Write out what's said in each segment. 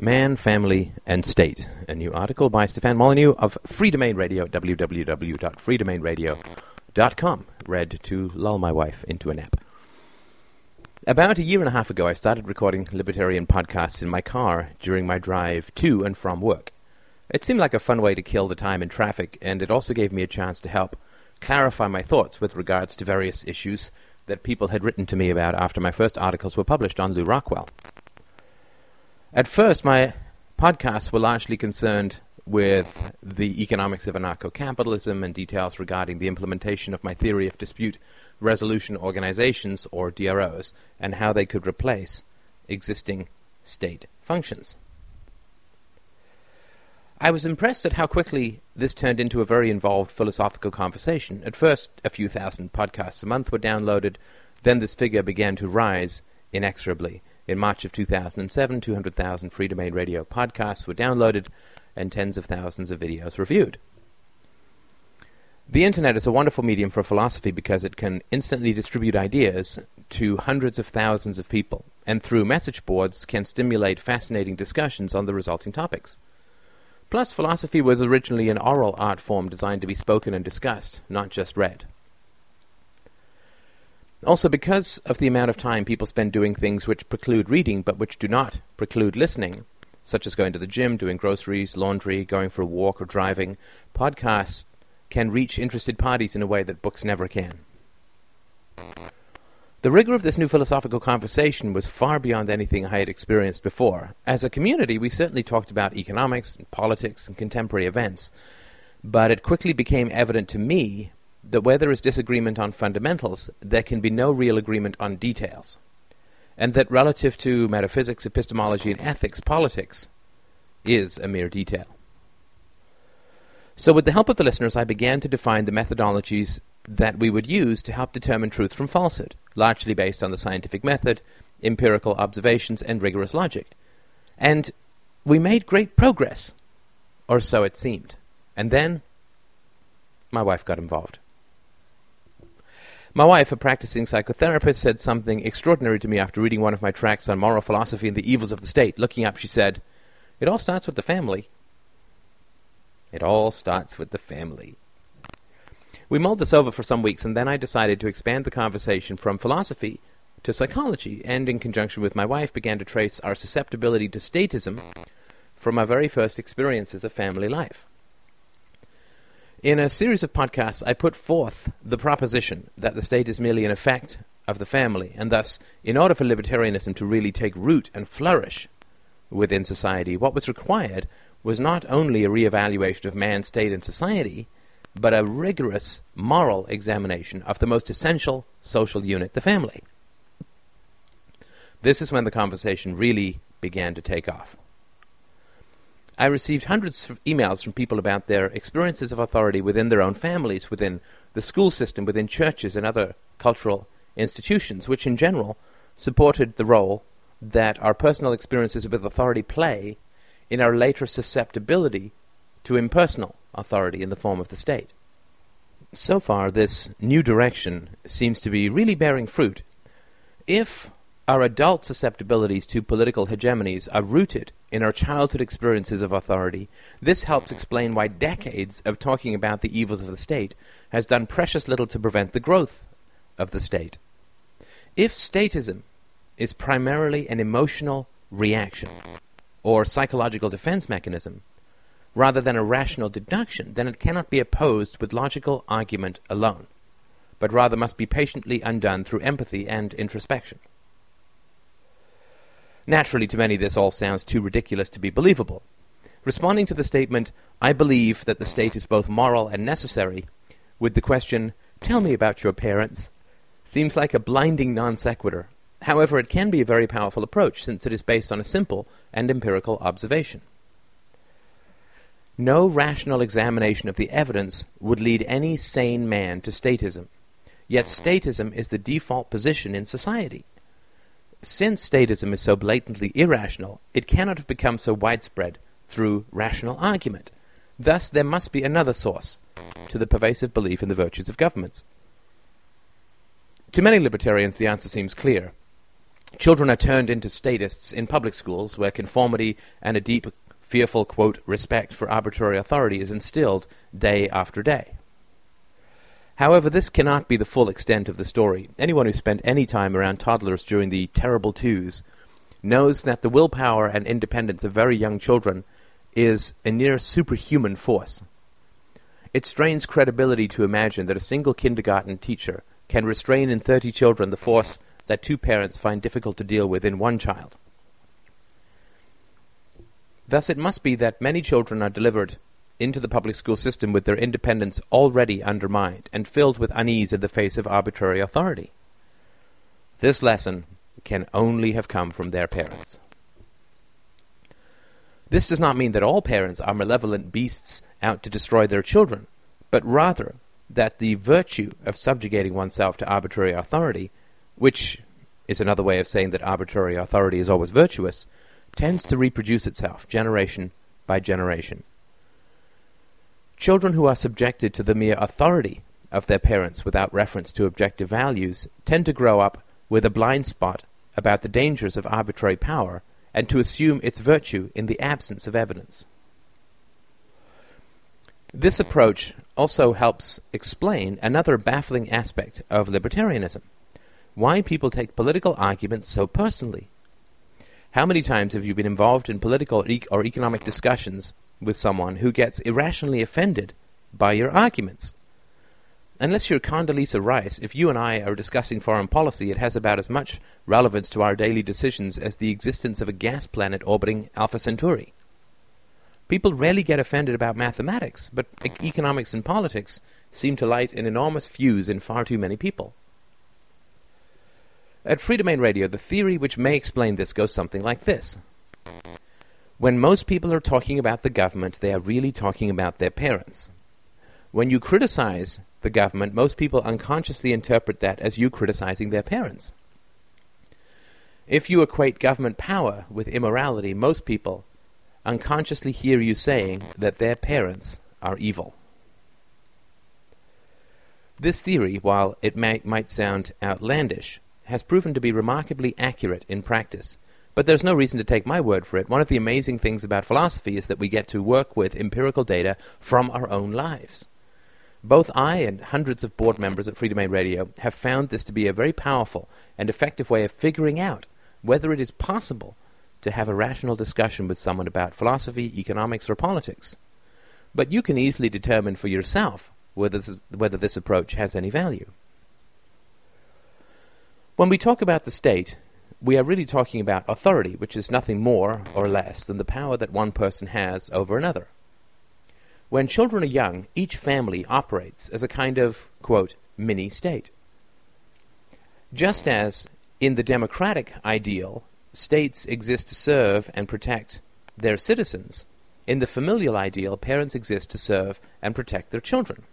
Man, Family, and State. A new article by Stefan Molyneux of Free Domain Radio www.freedomainradio.com. Read to lull my wife into a nap. About a year and a half ago, I started recording libertarian podcasts in my car during my drive to and from work. It seemed like a fun way to kill the time in traffic, and it also gave me a chance to help clarify my thoughts with regards to various issues that people had written to me about after my first articles were published on Lew Rockwell. At first, my podcasts were largely concerned with the economics of anarcho capitalism and details regarding the implementation of my theory of dispute resolution organizations, or DROs, and how they could replace existing state functions. I was impressed at how quickly this turned into a very involved philosophical conversation. At first, a few thousand podcasts a month were downloaded, then this figure began to rise inexorably. In March of 2007, 200,000 free domain radio podcasts were downloaded and tens of thousands of videos reviewed. The internet is a wonderful medium for philosophy because it can instantly distribute ideas to hundreds of thousands of people, and through message boards can stimulate fascinating discussions on the resulting topics. Plus, philosophy was originally an oral art form designed to be spoken and discussed, not just read. Also, because of the amount of time people spend doing things which preclude reading but which do not preclude listening, such as going to the gym, doing groceries, laundry, going for a walk, or driving, podcasts can reach interested parties in a way that books never can. The rigor of this new philosophical conversation was far beyond anything I had experienced before. As a community, we certainly talked about economics and politics and contemporary events, but it quickly became evident to me that where there is disagreement on fundamentals, there can be no real agreement on details. And that relative to metaphysics, epistemology, and ethics, politics is a mere detail. So, with the help of the listeners, I began to define the methodologies that we would use to help determine truth from falsehood, largely based on the scientific method, empirical observations, and rigorous logic. And we made great progress, or so it seemed. And then my wife got involved. My wife, a practicing psychotherapist, said something extraordinary to me after reading one of my tracts on moral philosophy and the evils of the state. Looking up, she said, It all starts with the family. It all starts with the family. We mulled this over for some weeks, and then I decided to expand the conversation from philosophy to psychology, and in conjunction with my wife, began to trace our susceptibility to statism from our very first experiences of family life. In a series of podcasts, I put forth the proposition that the state is merely an effect of the family, and thus, in order for libertarianism to really take root and flourish within society, what was required was not only a re-evaluation of man, state, and society, but a rigorous moral examination of the most essential social unit, the family. This is when the conversation really began to take off. I received hundreds of emails from people about their experiences of authority within their own families, within the school system, within churches and other cultural institutions, which in general supported the role that our personal experiences with authority play in our later susceptibility to impersonal authority in the form of the state. So far, this new direction seems to be really bearing fruit. If our adult susceptibilities to political hegemonies are rooted in our childhood experiences of authority. This helps explain why decades of talking about the evils of the state has done precious little to prevent the growth of the state. If statism is primarily an emotional reaction or psychological defense mechanism, rather than a rational deduction, then it cannot be opposed with logical argument alone, but rather must be patiently undone through empathy and introspection. Naturally, to many, this all sounds too ridiculous to be believable. Responding to the statement, I believe that the state is both moral and necessary, with the question, Tell me about your parents, seems like a blinding non sequitur. However, it can be a very powerful approach since it is based on a simple and empirical observation. No rational examination of the evidence would lead any sane man to statism. Yet statism is the default position in society. Since statism is so blatantly irrational, it cannot have become so widespread through rational argument. Thus, there must be another source to the pervasive belief in the virtues of governments. To many libertarians, the answer seems clear. Children are turned into statists in public schools where conformity and a deep, fearful, quote, respect for arbitrary authority is instilled day after day. However, this cannot be the full extent of the story. Anyone who spent any time around toddlers during the terrible twos knows that the willpower and independence of very young children is a near superhuman force. It strains credibility to imagine that a single kindergarten teacher can restrain in 30 children the force that two parents find difficult to deal with in one child. Thus, it must be that many children are delivered into the public school system with their independence already undermined and filled with unease in the face of arbitrary authority. This lesson can only have come from their parents. This does not mean that all parents are malevolent beasts out to destroy their children, but rather that the virtue of subjugating oneself to arbitrary authority, which is another way of saying that arbitrary authority is always virtuous, tends to reproduce itself generation by generation. Children who are subjected to the mere authority of their parents without reference to objective values tend to grow up with a blind spot about the dangers of arbitrary power and to assume its virtue in the absence of evidence. This approach also helps explain another baffling aspect of libertarianism why people take political arguments so personally. How many times have you been involved in political or economic discussions with someone who gets irrationally offended by your arguments. Unless you're Condoleezza Rice, if you and I are discussing foreign policy, it has about as much relevance to our daily decisions as the existence of a gas planet orbiting Alpha Centauri. People rarely get offended about mathematics, but economics and politics seem to light an enormous fuse in far too many people. At Freedomain Radio, the theory which may explain this goes something like this. When most people are talking about the government, they are really talking about their parents. When you criticize the government, most people unconsciously interpret that as you criticizing their parents. If you equate government power with immorality, most people unconsciously hear you saying that their parents are evil. This theory, while it may, might sound outlandish, has proven to be remarkably accurate in practice but there's no reason to take my word for it. One of the amazing things about philosophy is that we get to work with empirical data from our own lives. Both I and hundreds of board members at Freedomain Radio have found this to be a very powerful and effective way of figuring out whether it is possible to have a rational discussion with someone about philosophy, economics, or politics. But you can easily determine for yourself whether this, is, whether this approach has any value. When we talk about the state, we are really talking about authority, which is nothing more or less than the power that one person has over another. When children are young, each family operates as a kind of, quote, mini state. Just as in the democratic ideal, states exist to serve and protect their citizens, in the familial ideal, parents exist to serve and protect their children.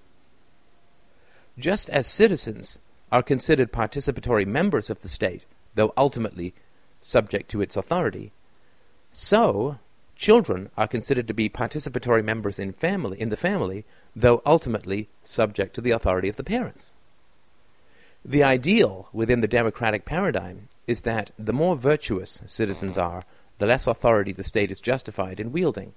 Just as citizens are considered participatory members of the state, though ultimately subject to its authority. So, children are considered to be participatory members in family in the family, though ultimately subject to the authority of the parents. The ideal within the democratic paradigm is that the more virtuous citizens are, the less authority the state is justified in wielding.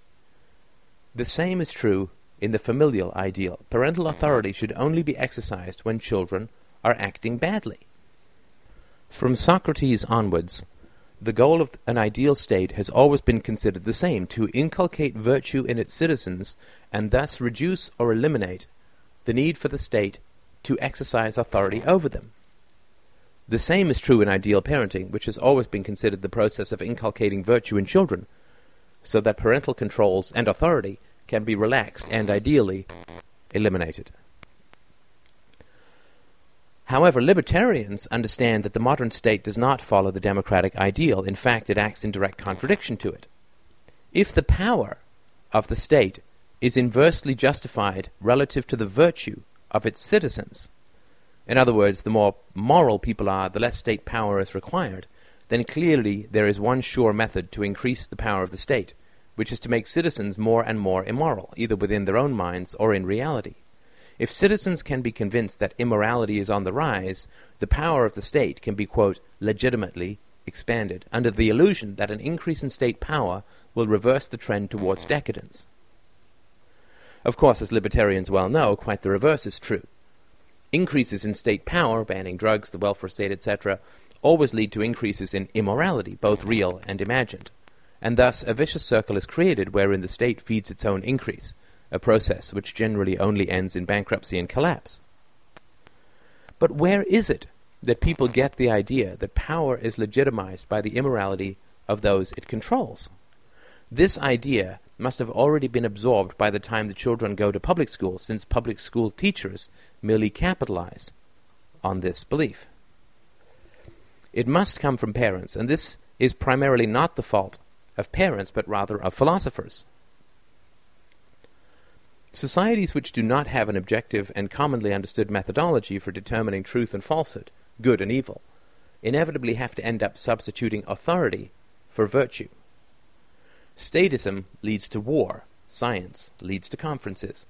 The same is true in the familial ideal. Parental authority should only be exercised when children are acting badly. From Socrates onwards, the goal of an ideal state has always been considered the same to inculcate virtue in its citizens and thus reduce or eliminate the need for the state to exercise authority over them. The same is true in ideal parenting, which has always been considered the process of inculcating virtue in children, so that parental controls and authority can be relaxed and ideally eliminated. However, libertarians understand that the modern state does not follow the democratic ideal. In fact, it acts in direct contradiction to it. If the power of the state is inversely justified relative to the virtue of its citizens, in other words, the more moral people are, the less state power is required, then clearly there is one sure method to increase the power of the state, which is to make citizens more and more immoral, either within their own minds or in reality. If citizens can be convinced that immorality is on the rise, the power of the state can be, quote, legitimately expanded under the illusion that an increase in state power will reverse the trend towards decadence. Of course, as libertarians well know, quite the reverse is true. Increases in state power, banning drugs, the welfare state, etc., always lead to increases in immorality, both real and imagined. And thus, a vicious circle is created wherein the state feeds its own increase, a process which generally only ends in bankruptcy and collapse. But where is it that people get the idea that power is legitimized by the immorality of those it controls? This idea must have already been absorbed by the time the children go to public school, since public school teachers merely capitalize on this belief. It must come from parents, and this is primarily not the fault of parents, but rather of philosophers. Societies which do not have an objective and commonly understood methodology for determining truth and falsehood, good and evil, inevitably have to end up substituting authority for virtue. Statism leads to war, science leads to conferences.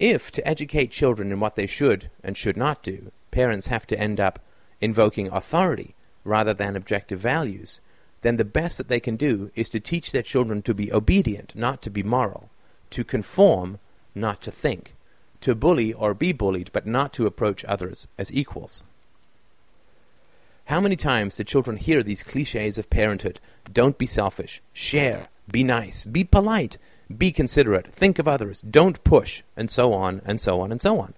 If, to educate children in what they should and should not do, parents have to end up invoking authority rather than objective values, then the best that they can do is to teach their children to be obedient, not to be moral, to conform, not to think, to bully or be bullied, but not to approach others as equals. How many times do children hear these cliches of parenthood? Don't be selfish, share, be nice, be polite, be considerate, think of others, don't push, and so on, and so on, and so on.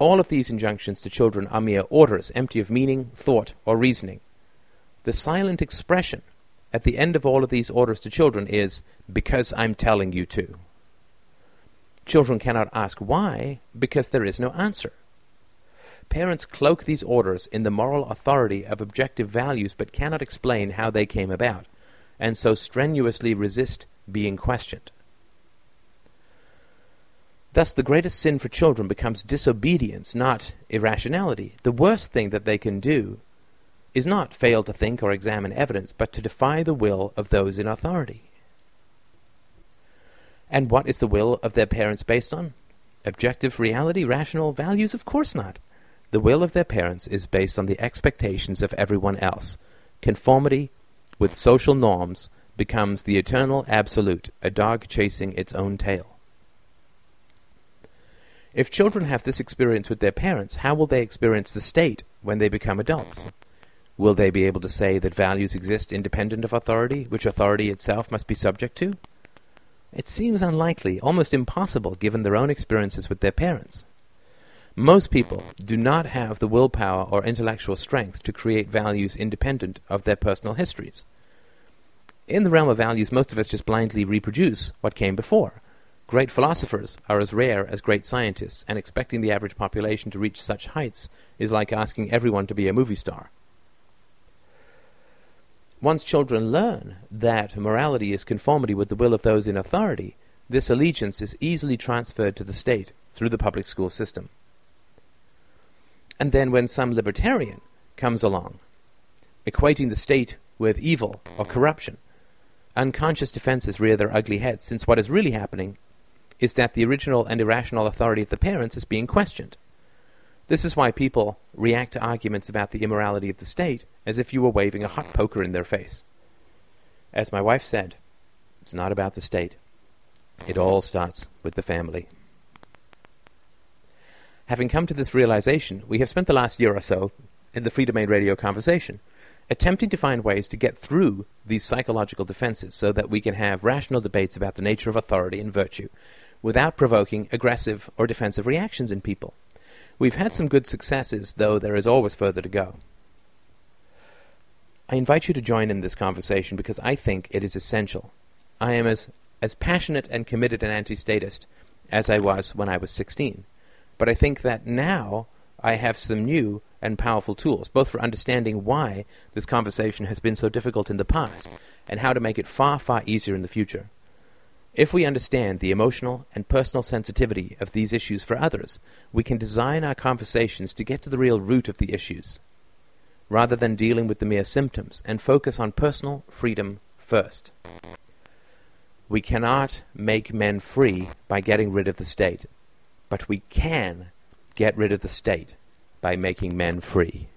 All of these injunctions to children are mere orders, empty of meaning, thought, or reasoning. The silent expression at the end of all of these orders to children is, because I'm telling you to. Children cannot ask why, because there is no answer. Parents cloak these orders in the moral authority of objective values but cannot explain how they came about, and so strenuously resist being questioned. Thus, the greatest sin for children becomes disobedience, not irrationality. The worst thing that they can do is not fail to think or examine evidence, but to defy the will of those in authority. And what is the will of their parents based on? Objective reality, rational values? Of course not. The will of their parents is based on the expectations of everyone else. Conformity with social norms becomes the eternal absolute, a dog chasing its own tail. If children have this experience with their parents, how will they experience the state when they become adults? Will they be able to say that values exist independent of authority, which authority itself must be subject to? It seems unlikely, almost impossible, given their own experiences with their parents. Most people do not have the willpower or intellectual strength to create values independent of their personal histories. In the realm of values, most of us just blindly reproduce what came before. Great philosophers are as rare as great scientists, and expecting the average population to reach such heights is like asking everyone to be a movie star. Once children learn that morality is conformity with the will of those in authority, this allegiance is easily transferred to the state through the public school system. And then when some libertarian comes along, equating the state with evil or corruption, unconscious defenses rear their ugly heads, since what is really happening is that the original and irrational authority of the parents is being questioned. This is why people react to arguments about the immorality of the state as if you were waving a hot poker in their face. As my wife said, it's not about the state. It all starts with the family. Having come to this realization, we have spent the last year or so in the Free Domain Radio conversation attempting to find ways to get through these psychological defenses so that we can have rational debates about the nature of authority and virtue without provoking aggressive or defensive reactions in people. We've had some good successes, though there is always further to go. I invite you to join in this conversation because I think it is essential. I am as, as passionate and committed an anti statist as I was when I was 16. But I think that now I have some new and powerful tools, both for understanding why this conversation has been so difficult in the past and how to make it far, far easier in the future. If we understand the emotional and personal sensitivity of these issues for others, we can design our conversations to get to the real root of the issues, rather than dealing with the mere symptoms, and focus on personal freedom first. We cannot make men free by getting rid of the state. But we can get rid of the state by making men free.